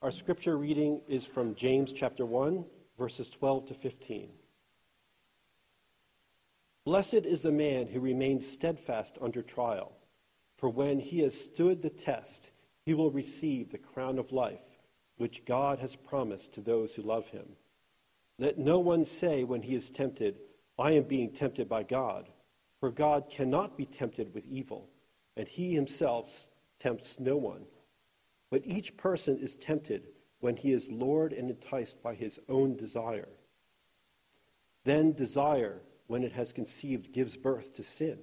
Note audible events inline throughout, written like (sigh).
Our scripture reading is from James chapter 1, verses 12 to 15. Blessed is the man who remains steadfast under trial, for when he has stood the test, he will receive the crown of life, which God has promised to those who love him. Let no one say when he is tempted, I am being tempted by God, for God cannot be tempted with evil, and he himself tempts no one. But each person is tempted when he is lured and enticed by his own desire. Then desire, when it has conceived, gives birth to sin,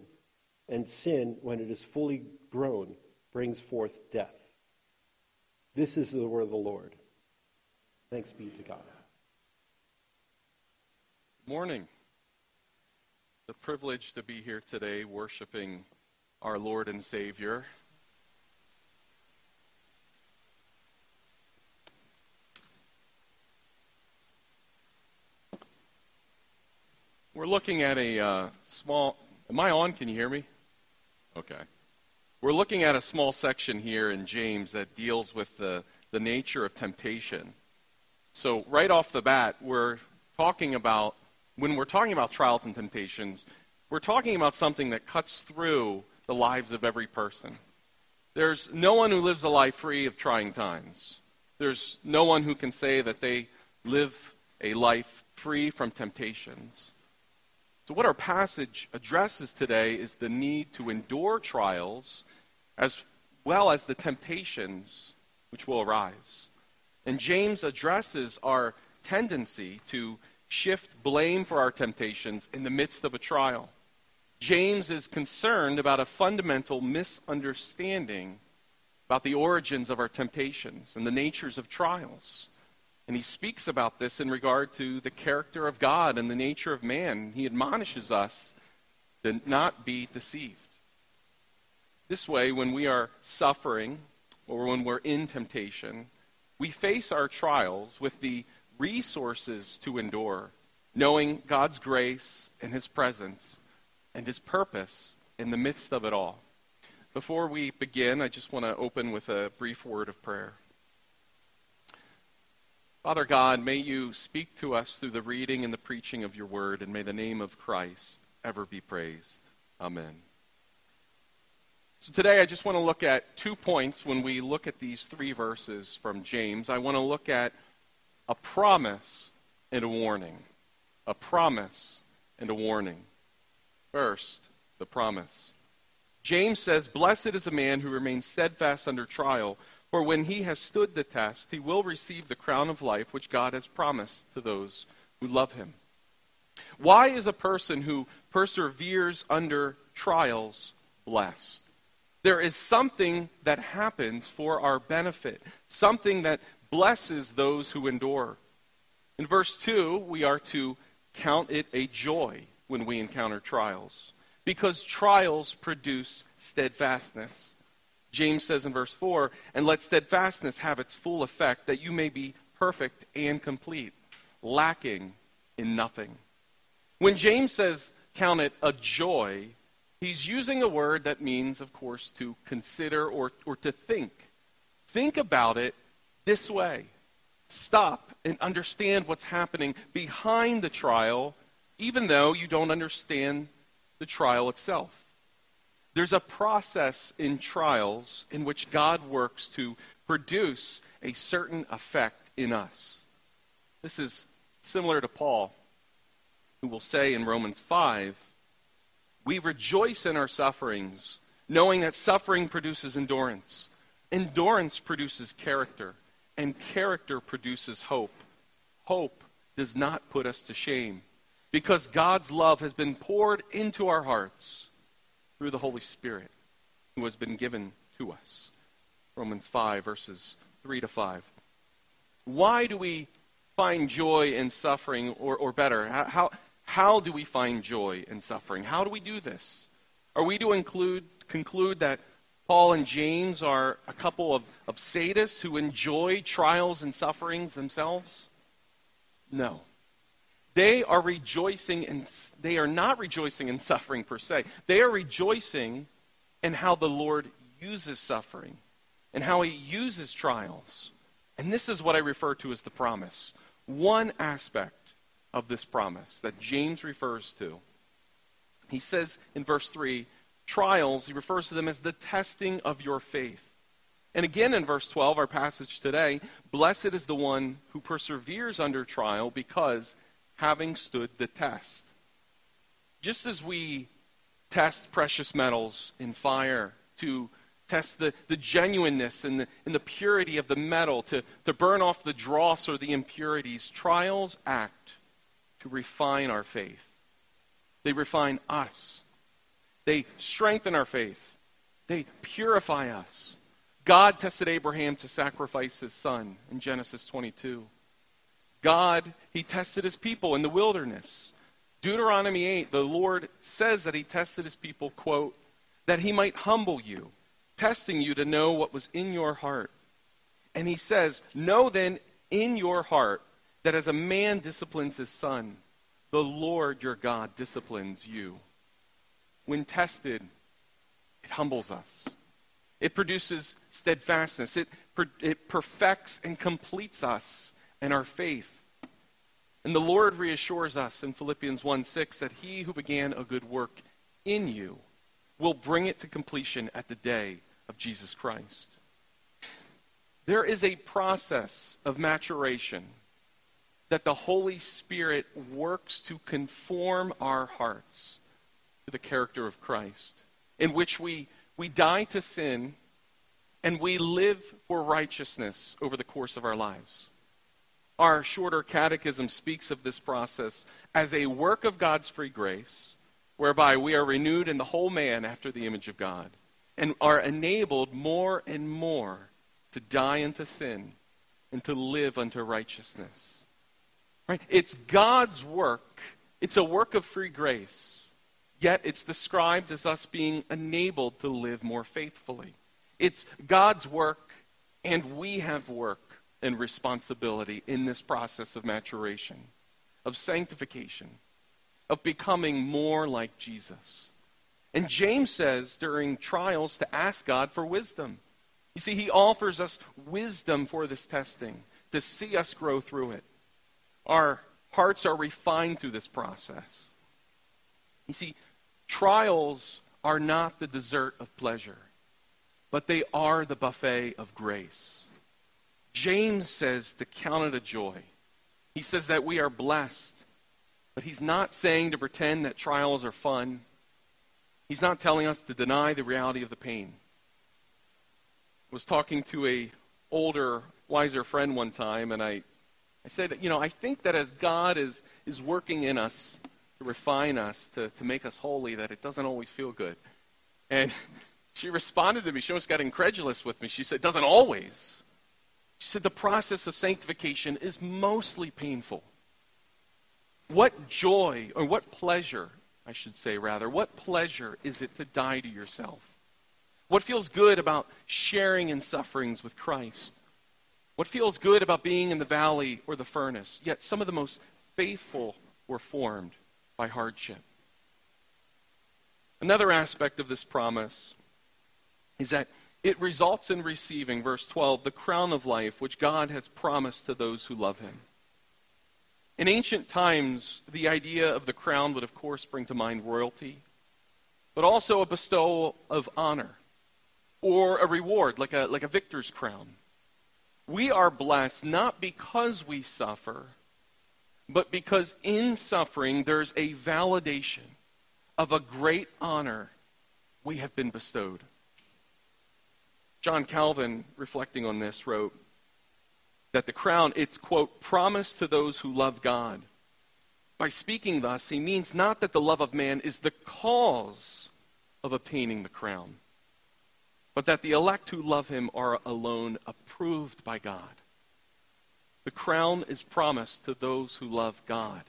and sin, when it is fully grown, brings forth death. This is the word of the Lord. Thanks be to God. Morning. A privilege to be here today worshiping our Lord and Savior. We're looking at a uh, small. Am I on? Can you hear me? Okay. We're looking at a small section here in James that deals with the, the nature of temptation. So, right off the bat, we're talking about, when we're talking about trials and temptations, we're talking about something that cuts through the lives of every person. There's no one who lives a life free of trying times. There's no one who can say that they live a life free from temptations. So, what our passage addresses today is the need to endure trials as well as the temptations which will arise. And James addresses our tendency to shift blame for our temptations in the midst of a trial. James is concerned about a fundamental misunderstanding about the origins of our temptations and the natures of trials. And he speaks about this in regard to the character of God and the nature of man. He admonishes us to not be deceived. This way, when we are suffering or when we're in temptation, we face our trials with the resources to endure, knowing God's grace and His presence and His purpose in the midst of it all. Before we begin, I just want to open with a brief word of prayer. Father God, may you speak to us through the reading and the preaching of your word, and may the name of Christ ever be praised. Amen. So today I just want to look at two points when we look at these three verses from James. I want to look at a promise and a warning. A promise and a warning. First, the promise. James says, Blessed is a man who remains steadfast under trial for when he has stood the test, he will receive the crown of life which God has promised to those who love him. Why is a person who perseveres under trials blessed? There is something that happens for our benefit, something that blesses those who endure. In verse 2, we are to count it a joy when we encounter trials, because trials produce steadfastness. James says in verse 4, and let steadfastness have its full effect, that you may be perfect and complete, lacking in nothing. When James says, count it a joy, he's using a word that means, of course, to consider or, or to think. Think about it this way stop and understand what's happening behind the trial, even though you don't understand the trial itself. There's a process in trials in which God works to produce a certain effect in us. This is similar to Paul, who will say in Romans 5 We rejoice in our sufferings, knowing that suffering produces endurance. Endurance produces character, and character produces hope. Hope does not put us to shame because God's love has been poured into our hearts through the Holy Spirit who has been given to us. Romans 5, verses 3 to 5. Why do we find joy in suffering, or, or better, how, how do we find joy in suffering? How do we do this? Are we to include, conclude that Paul and James are a couple of, of sadists who enjoy trials and sufferings themselves? No. They are rejoicing in, they are not rejoicing in suffering per se. They are rejoicing in how the Lord uses suffering and how he uses trials And this is what I refer to as the promise. One aspect of this promise that James refers to. He says in verse 3 trials, he refers to them as the testing of your faith. And again in verse 12, our passage today, blessed is the one who perseveres under trial because having stood the test. Just as we test precious metals in fire to test the, the genuineness and the, and the purity of the metal, to, to burn off the dross or the impurities, trials act to refine our faith. They refine us. They strengthen our faith. They purify us. God tested Abraham to sacrifice his son in Genesis 22. God, he tested his people in the wilderness. Deuteronomy 8, the Lord says that he tested his people, quote, that he might humble you, testing you to know what was in your heart. And he says, Know then in your heart that as a man disciplines his son, the Lord your God disciplines you. When tested, it humbles us. It produces steadfastness. It, it perfects and completes us in our faith. And the Lord reassures us in Philippians 1 6 that he who began a good work in you will bring it to completion at the day of Jesus Christ. There is a process of maturation that the Holy Spirit works to conform our hearts to the character of Christ, in which we we die to sin and we live for righteousness over the course of our lives. Our shorter catechism speaks of this process as a work of God's free grace, whereby we are renewed in the whole man after the image of God and are enabled more and more to die unto sin and to live unto righteousness. Right? It's God's work. It's a work of free grace Yet it's described as us being enabled to live more faithfully. It's God's work, and we have work and responsibility in this process of maturation, of sanctification, of becoming more like Jesus. And James says during trials to ask God for wisdom. You see, he offers us wisdom for this testing, to see us grow through it. Our hearts are refined through this process. You see, Trials are not the dessert of pleasure, but they are the buffet of grace. James says to count it a joy. He says that we are blessed, but he's not saying to pretend that trials are fun. He's not telling us to deny the reality of the pain. I was talking to a older, wiser friend one time, and I, I said, you know, I think that as God is, is working in us, to refine us, to, to make us holy, that it doesn't always feel good. And (laughs) she responded to me. She almost got incredulous with me. She said, doesn't always. She said, the process of sanctification is mostly painful. What joy, or what pleasure, I should say rather, what pleasure is it to die to yourself? What feels good about sharing in sufferings with Christ? What feels good about being in the valley or the furnace? Yet some of the most faithful were formed by hardship. Another aspect of this promise is that it results in receiving, verse 12, the crown of life which God has promised to those who love him. In ancient times, the idea of the crown would, of course, bring to mind royalty, but also a bestowal of honor or a reward, like a, like a victor's crown. We are blessed not because we suffer, but because in suffering there's a validation of a great honor we have been bestowed. John Calvin, reflecting on this, wrote that the crown, it's, quote, promised to those who love God. By speaking thus, he means not that the love of man is the cause of obtaining the crown, but that the elect who love him are alone approved by God. The crown is promised to those who love God.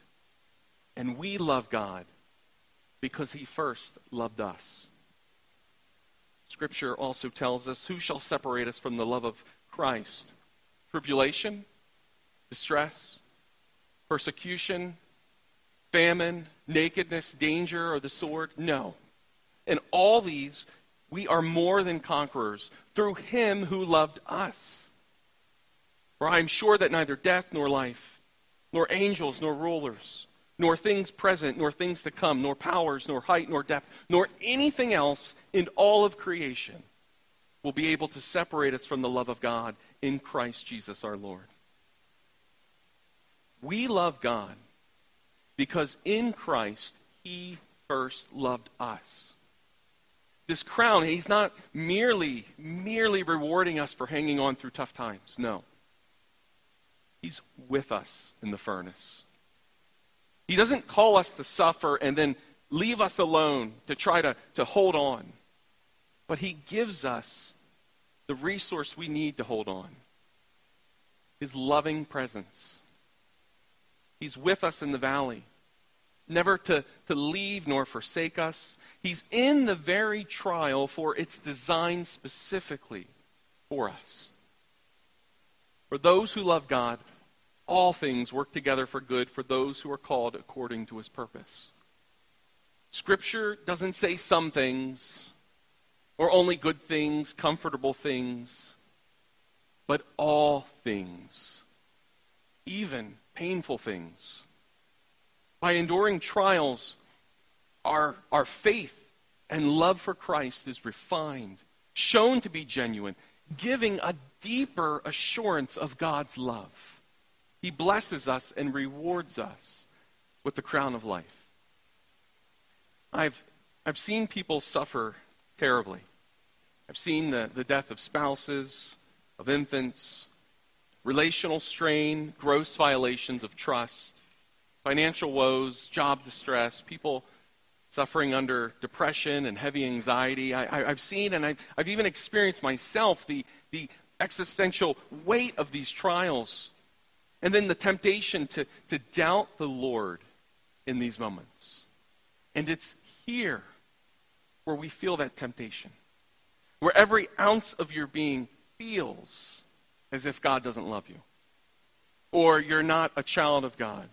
And we love God because he first loved us. Scripture also tells us who shall separate us from the love of Christ? Tribulation, distress, persecution, famine, nakedness, danger, or the sword? No. In all these, we are more than conquerors through him who loved us. For I am sure that neither death nor life, nor angels nor rulers, nor things present, nor things to come, nor powers, nor height, nor depth, nor anything else in all of creation will be able to separate us from the love of God in Christ Jesus our Lord. We love God because in Christ he first loved us. This crown, he's not merely merely rewarding us for hanging on through tough times. No. He's with us in the furnace. He doesn't call us to suffer and then leave us alone to try to, to hold on. But He gives us the resource we need to hold on His loving presence. He's with us in the valley, never to, to leave nor forsake us. He's in the very trial for its designed specifically for us. For those who love God, all things work together for good for those who are called according to his purpose. Scripture doesn't say some things, or only good things, comfortable things, but all things, even painful things. By enduring trials, our, our faith and love for Christ is refined, shown to be genuine, giving a deeper assurance of God's love. He blesses us and rewards us with the crown of life. I've, I've seen people suffer terribly. I've seen the, the death of spouses, of infants, relational strain, gross violations of trust, financial woes, job distress, people suffering under depression and heavy anxiety. I, have seen and I've, I've even experienced myself the, the existential weight of these trials and then the temptation to, to doubt the Lord in these moments. And it's here where we feel that temptation, where every ounce of your being feels as if God doesn't love you, or you're not a child of God,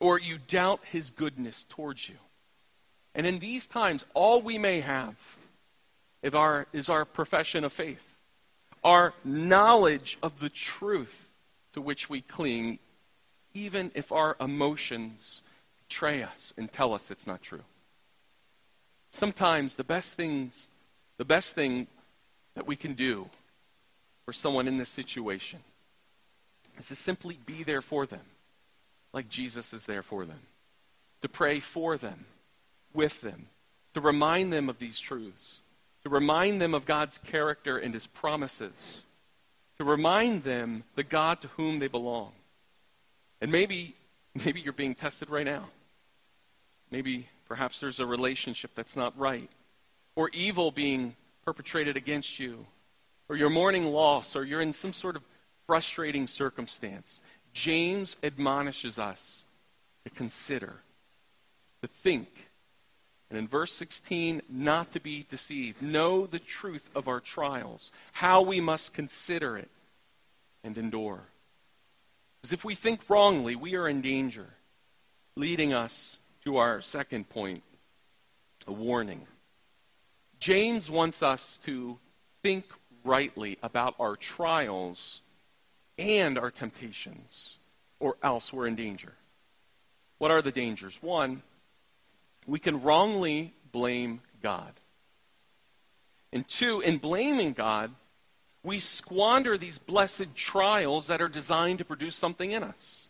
or you doubt his goodness towards you. And in these times, all we may have is our, is our profession of faith, our knowledge of the truth to which we cling, even if our emotions betray us and tell us it's not true. Sometimes the best things, the best thing that we can do for someone in this situation is to simply be there for them, like Jesus is there for them, to pray for them, with them, to remind them of these truths, to remind them of God's character and his promises to remind them the God to whom they belong. And maybe, maybe you're being tested right now. Maybe perhaps there's a relationship that's not right, or evil being perpetrated against you, or you're mourning loss, or you're in some sort of frustrating circumstance. James admonishes us to consider, to think, and in verse 16, not to be deceived. Know the truth of our trials, how we must consider it and endure. Because if we think wrongly, we are in danger, leading us to our second point a warning. James wants us to think rightly about our trials and our temptations, or else we're in danger. What are the dangers? One, we can wrongly blame God. And two, in blaming God, we squander these blessed trials that are designed to produce something in us.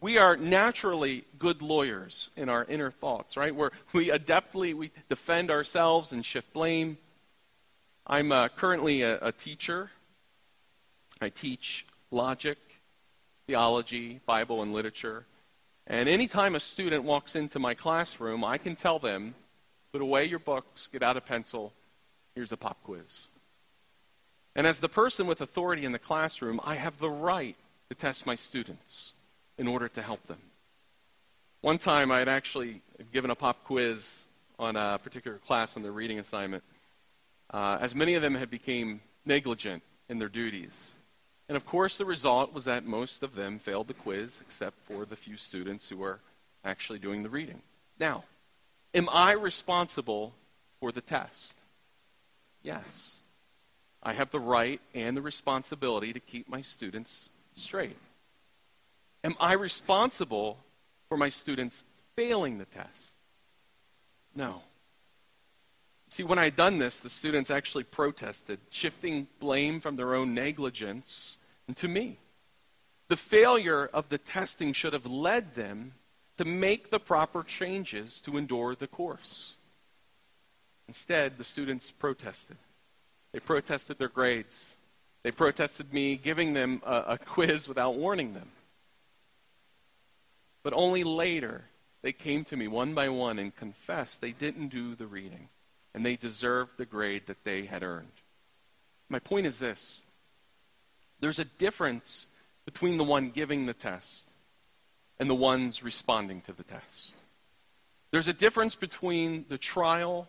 We are naturally good lawyers in our inner thoughts, right? Where (laughs) we adeptly we defend ourselves and shift blame. I'm uh, currently a, a teacher. I teach logic, theology, Bible, and literature. And anytime a student walks into my classroom, I can tell them, put away your books, get out a pencil, here's a pop quiz. And as the person with authority in the classroom, I have the right to test my students in order to help them. One time I had actually given a pop quiz on a particular class on their reading assignment, uh, as many of them had become negligent in their duties. And of course, the result was that most of them failed the quiz, except for the few students who were actually doing the reading. Now, am I responsible for the test? Yes. I have the right and the responsibility to keep my students straight? Am I responsible for my students failing the test? No. See, when I had done this, the students actually protested, shifting blame from their own negligence to me. The failure of the testing should have led them to make the proper changes to endure the course. Instead, the students protested. They protested their grades. They protested me giving them a, a quiz without warning them. But only later, they came to me one by one and confessed they didn't do the reading and they deserved the grade that they had earned. My point is this there's a difference between the one giving the test and the ones responding to the test. There's a difference between the trial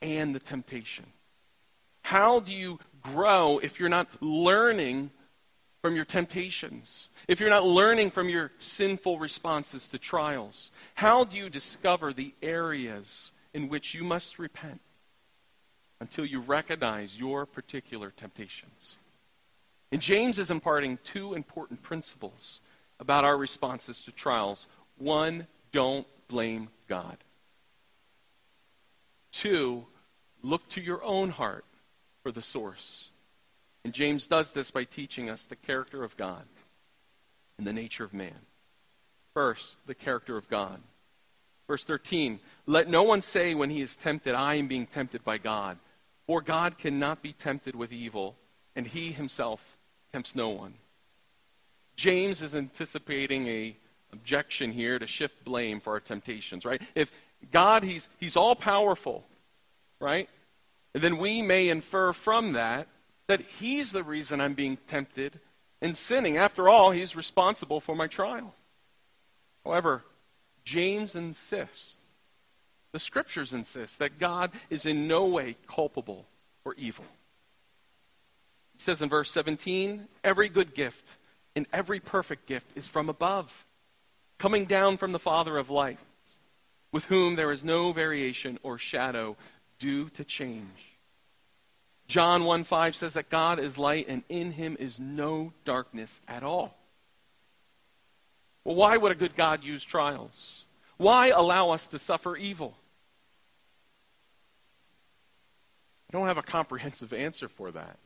and the temptation. How do you grow if you're not learning from your temptations? If you're not learning from your sinful responses to trials? How do you discover the areas in which you must repent until you recognize your particular temptations? And James is imparting two important principles about our responses to trials. One, don't blame God. Two, look to your own heart for the source. And James does this by teaching us the character of God and the nature of man. First, the character of God. Verse 13 Let no one say when he is tempted, I am being tempted by God. For God cannot be tempted with evil, and he himself tempts no one. James is anticipating a objection here to shift blame for our temptations, right? If God, he's, he's all powerful, right? And then we may infer from that that he's the reason I'm being tempted and sinning. After all, he's responsible for my trial. However, James insists, the scriptures insist, that God is in no way culpable for evil. He says in verse 17, every good gift and every perfect gift is from above, coming down from the Father of lights, with whom there is no variation or shadow due to change. John 1 5 says that God is light and in him is no darkness at all. Well, why would a good God use trials? Why allow us to suffer evil? I don't have a comprehensive answer for that.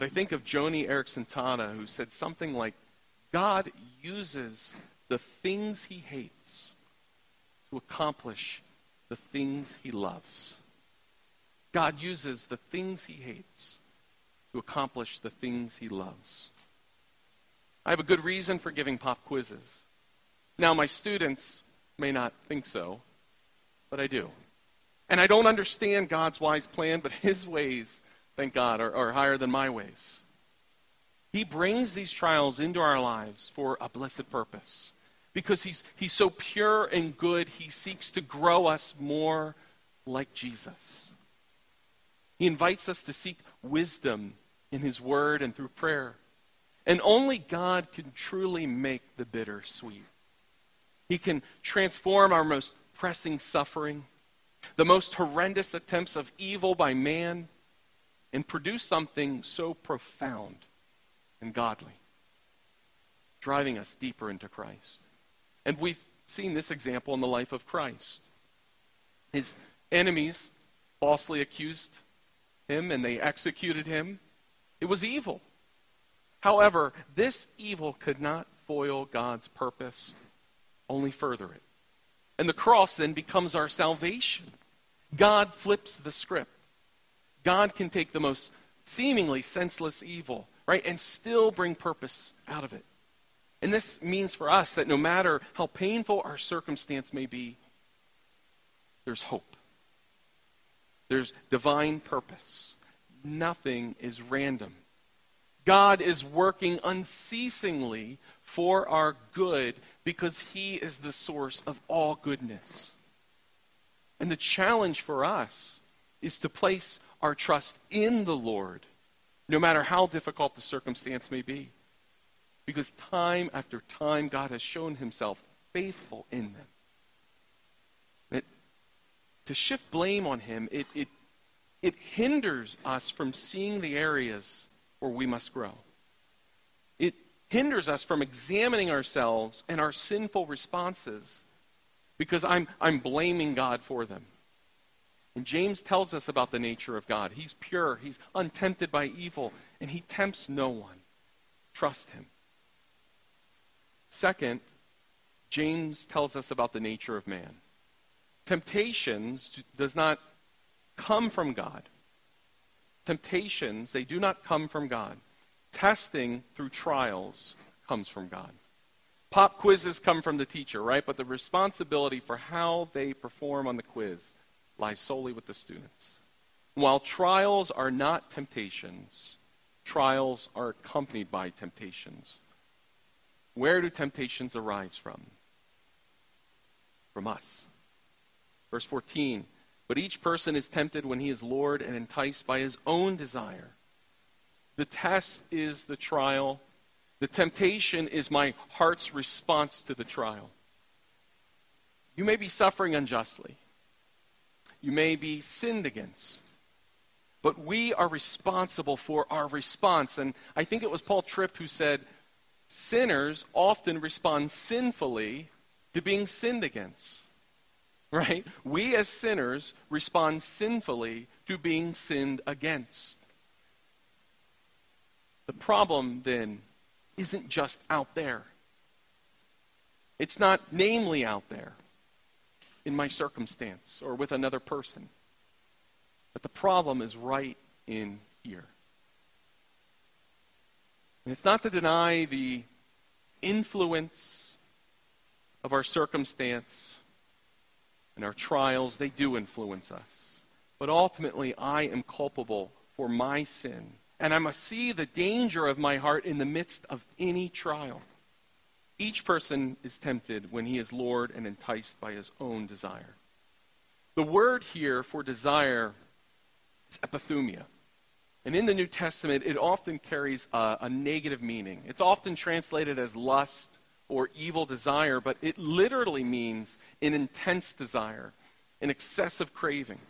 But I think of Joni Eareckson Tada, who said something like God uses the things he hates to accomplish the things he loves. God uses the things he hates to accomplish the things he loves. I have a good reason for giving pop quizzes. Now, my students may not think so, but I do. And I don't understand God's wise plan, but his ways thank God, are, are higher than my ways. He brings these trials into our lives for a blessed purpose. Because he's, he's so pure and good, he seeks to grow us more like Jesus. He invites us to seek wisdom in his word and through prayer. And only God can truly make the bitter sweet. He can transform our most pressing suffering, the most horrendous attempts of evil by man and produce something so profound and godly, driving us deeper into Christ. And we've seen this example in the life of Christ. His enemies falsely accused him and they executed him. It was evil. However, this evil could not foil God's purpose, only further it. And the cross then becomes our salvation. God flips the script. God can take the most seemingly senseless evil, right, and still bring purpose out of it. And this means for us that no matter how painful our circumstance may be, there's hope. There's divine purpose. Nothing is random. God is working unceasingly for our good because He is the source of all goodness. And the challenge for us is to place our trust in the Lord, no matter how difficult the circumstance may be. Because time after time, God has shown himself faithful in them. That to shift blame on him, it, it, it hinders us from seeing the areas where we must grow. it hinders us from examining ourselves and our sinful responses because I'm, I'm blaming God for them. And James tells us about the nature of God. He's pure, he's untempted by evil, and he tempts no one. Trust him. Second, James tells us about the nature of man. Temptations does not come from God. Temptations, they do not come from God. Testing through trials comes from God. Pop quizzes come from the teacher, right? But the responsibility for how they perform on the quiz lies solely with the students. While trials are not temptations, trials are accompanied by temptations. Where do temptations arise from? From us. Verse 14 But each person is tempted when he is lured and enticed by his own desire. The test is the trial, the temptation is my heart's response to the trial. You may be suffering unjustly. You may be sinned against. But we are responsible for our response. And I think it was Paul Tripp who said, sinners often respond sinfully to being sinned against. Right? We as sinners respond sinfully to being sinned against. The problem then isn't just out there. It's not namely out there in my circumstance or with another person. But the problem is right in here. And it's not to deny the influence of our circumstance and our trials. They do influence us. But ultimately, I am culpable for my sin. And I must see the danger of my heart in the midst of any trial. Each person is tempted when he is lured and enticed by his own desire. The word here for desire is epithumia. And in the New Testament, it often carries a, a, negative meaning. It's often translated as lust or evil desire, but it literally means an intense desire, an excessive craving.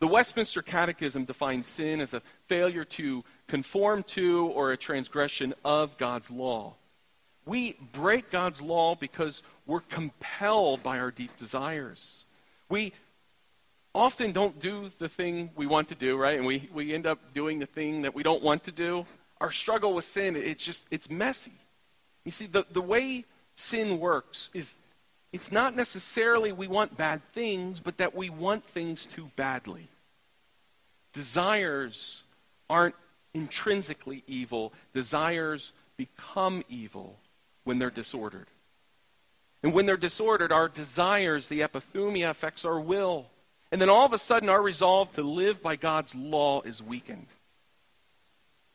The Westminster Catechism defines sin as a failure to conform to or a transgression of God's law. We break God's law because we're compelled by our deep desires. We often don't do the thing we want to do, right? And we, we end up doing the thing that we don't want to do. Our struggle with sin, it's just, it's messy. You see, the, the way sin works is it's not necessarily we want bad things, but that we want things too badly. Desires aren't intrinsically evil, desires become evil when they're disordered. And when they're disordered, our desires, the epithumia, affects our will. And then all of a sudden, our resolve to live by God's law is weakened.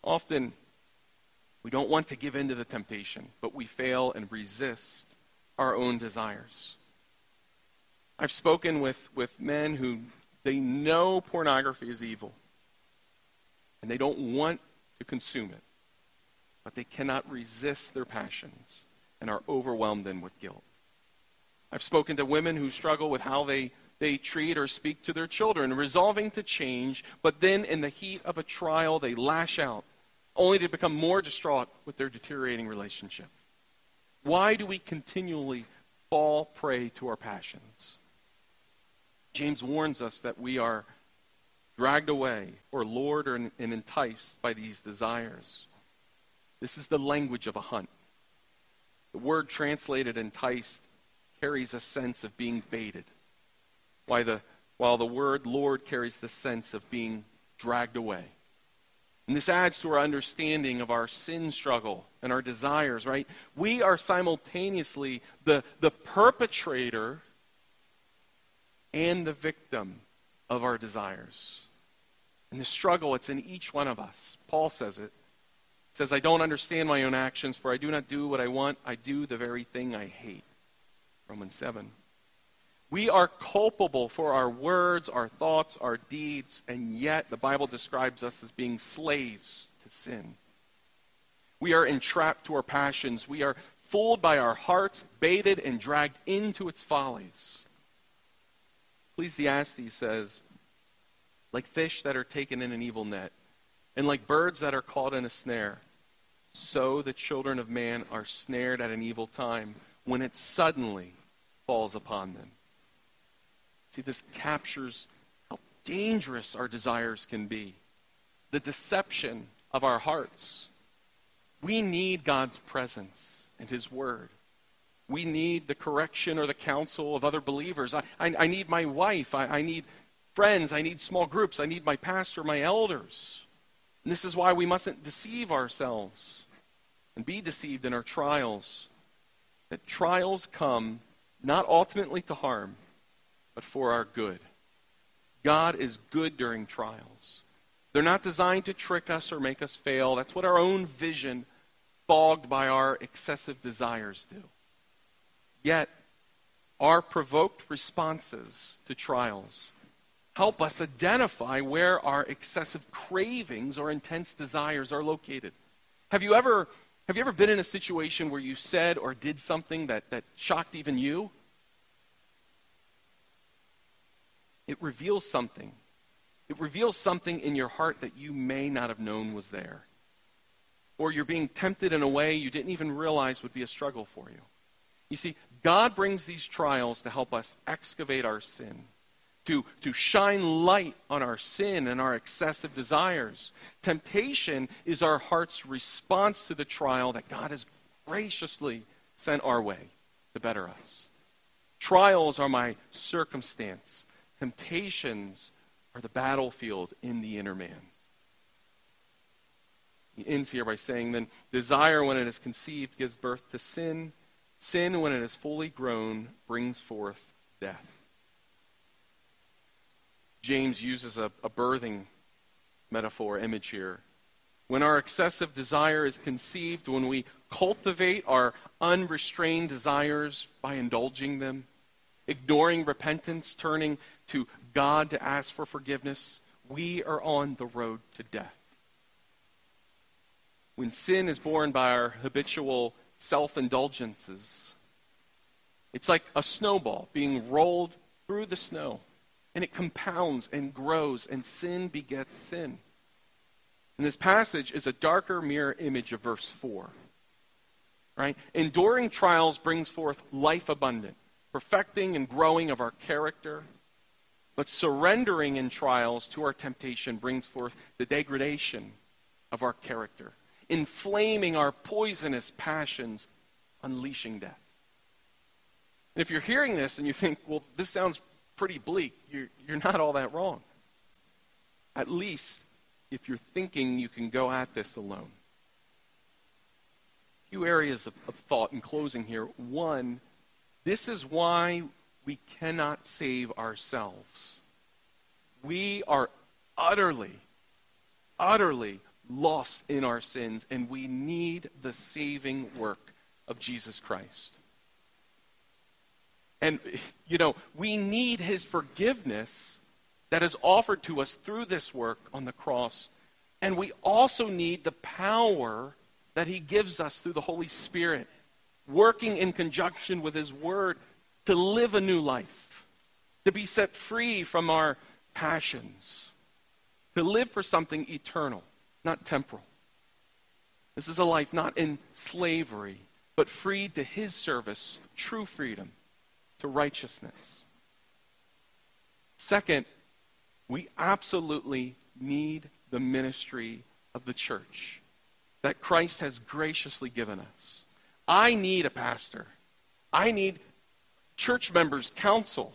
Often, we don't want to give in to the temptation, but we fail and resist our own desires. I've spoken with, with men who they know pornography is evil, and they don't want to consume it but they cannot resist their passions and are overwhelmed then with guilt. I've spoken to women who struggle with how they, they treat or speak to their children, resolving to change, but then in the heat of a trial, they lash out, only to become more distraught with their deteriorating relationship. Why do we continually fall prey to our passions? James warns us that we are dragged away or lured or, and enticed by these desires. This is the language of a hunt. The word translated enticed carries a sense of being baited, while the, while the word lured carries the sense of being dragged away. And this adds to our understanding of our sin struggle and our desires, right? We are simultaneously the, the perpetrator and the victim of our desires. And the struggle, it's in each one of us. Paul says it says, I don't understand my own actions, for I do not do what I want, I do the very thing I hate. Romans 7. We are culpable for our words, our thoughts, our deeds, and yet the Bible describes us as being slaves to sin. We are entrapped to our passions. We are fooled by our hearts, baited and dragged into its follies. Ecclesiastes says, like fish that are taken in an evil net, and like birds that are caught in a snare, so the children of man are snared at an evil time when it suddenly falls upon them. See, this captures how dangerous our desires can be, the deception of our hearts. We need God's presence and His Word. We need the correction or the counsel of other believers. I, I, I need my wife. I, I need friends. I need small groups. I need my pastor, my elders. And this is why we mustn't deceive ourselves and be deceived in our trials. That trials come not ultimately to harm, but for our good. God is good during trials. They're not designed to trick us or make us fail. That's what our own vision, fogged by our excessive desires, do. Yet, our provoked responses to trials help us identify where our excessive cravings or intense desires are located. Have you ever have you ever been in a situation where you said or did something that, that shocked even you? It reveals something. It reveals something in your heart that you may not have known was there. Or you're being tempted in a way you didn't even realize would be a struggle for you. You see, God brings these trials to help us excavate our sin to, to shine light on our sin and our excessive desires. Temptation is our heart's response to the trial that God has graciously sent our way to better us. Trials are my circumstance, temptations are the battlefield in the inner man. He ends here by saying, then, desire, when it is conceived, gives birth to sin. Sin, when it is fully grown, brings forth death. James uses a, a birthing metaphor, image here. When our excessive desire is conceived, when we cultivate our unrestrained desires by indulging them, ignoring repentance, turning to God to ask for forgiveness, we are on the road to death. When sin is born by our habitual self indulgences, it's like a snowball being rolled through the snow and it compounds and grows, and sin begets sin. And this passage is a darker mirror image of verse 4. Right? Enduring trials brings forth life abundant, perfecting and growing of our character. But surrendering in trials to our temptation brings forth the degradation of our character, inflaming our poisonous passions, unleashing death. And if you're hearing this and you think, well, this sounds pretty bleak, you're, you're not all that wrong. At least if you're thinking you can go at this alone. A few areas of, of thought in closing here. One, this is why we cannot save ourselves. We are utterly, utterly lost in our sins, and we need the saving work of Jesus Christ. And, you know, we need his forgiveness that is offered to us through this work on the cross. And we also need the power that he gives us through the Holy Spirit, working in conjunction with his word to live a new life, to be set free from our passions, to live for something eternal, not temporal. This is a life not in slavery, but freed to his service, true freedom to righteousness. Second, we absolutely need the ministry of the church that Christ has graciously given us. I need a pastor. I need church members' counsel.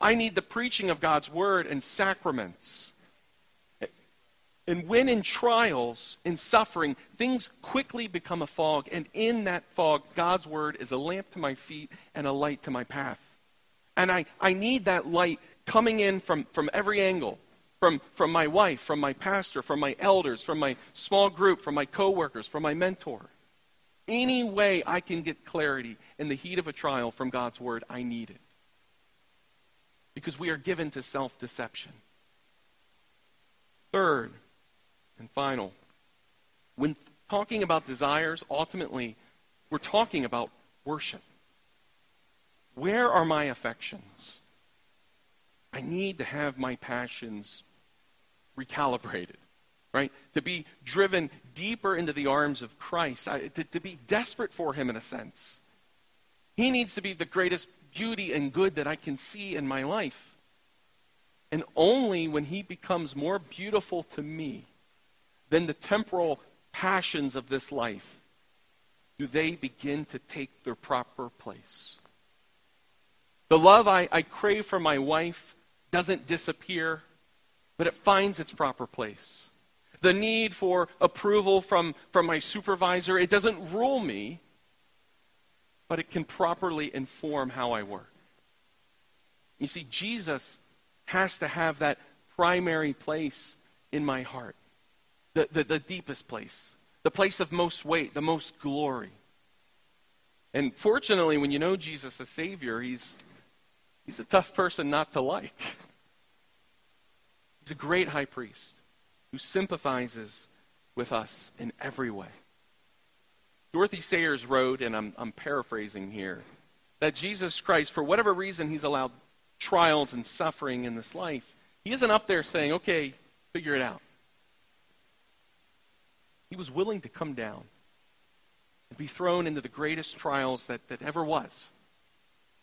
I need the preaching of God's word and sacraments. And when in trials, in suffering, things quickly become a fog. And in that fog, God's word is a lamp to my feet and a light to my path. And I, I need that light coming in from, from every angle from, from my wife, from my pastor, from my elders, from my small group, from my coworkers, from my mentor. Any way I can get clarity in the heat of a trial from God's word, I need it. Because we are given to self deception. Third, and final, when talking about desires, ultimately, we're talking about worship. Where are my affections? I need to have my passions recalibrated. right? To be driven deeper into the arms of Christ, I, to, to be desperate for him in a sense. He needs to be the greatest beauty and good that I can see in my life. And only when he becomes more beautiful to me than the temporal passions of this life do they begin to take their proper place. The love I, I crave for my wife doesn't disappear, but it finds its proper place. The need for approval from, from my supervisor, it doesn't rule me, but it can properly inform how I work. You see, Jesus has to have that primary place in my heart, the, the, the deepest place, the place of most weight, the most glory. And fortunately, when you know Jesus as Savior, he's, he's a tough person not to like. He's a great high priest who sympathizes with us in every way. Dorothy Sayers wrote, and I'm, I'm paraphrasing here, that Jesus Christ, for whatever reason he's allowed trials and suffering in this life, he isn't up there saying, okay, figure it out. He was willing to come down and be thrown into the greatest trials that, that ever was.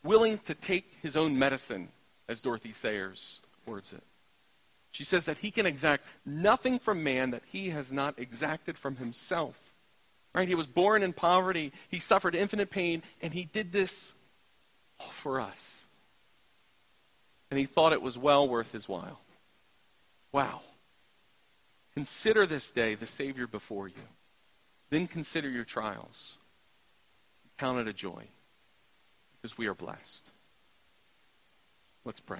Willing to take his own medicine, as Dorothy Sayers words it. She says that he can exact nothing from man that he has not exacted from himself. Right? He was born in poverty, he suffered infinite pain, and he did this all for us. And he thought it was well worth his while. Wow. Consider this day the Savior before you. Then consider your trials. Count it a joy because we are blessed. Let's pray.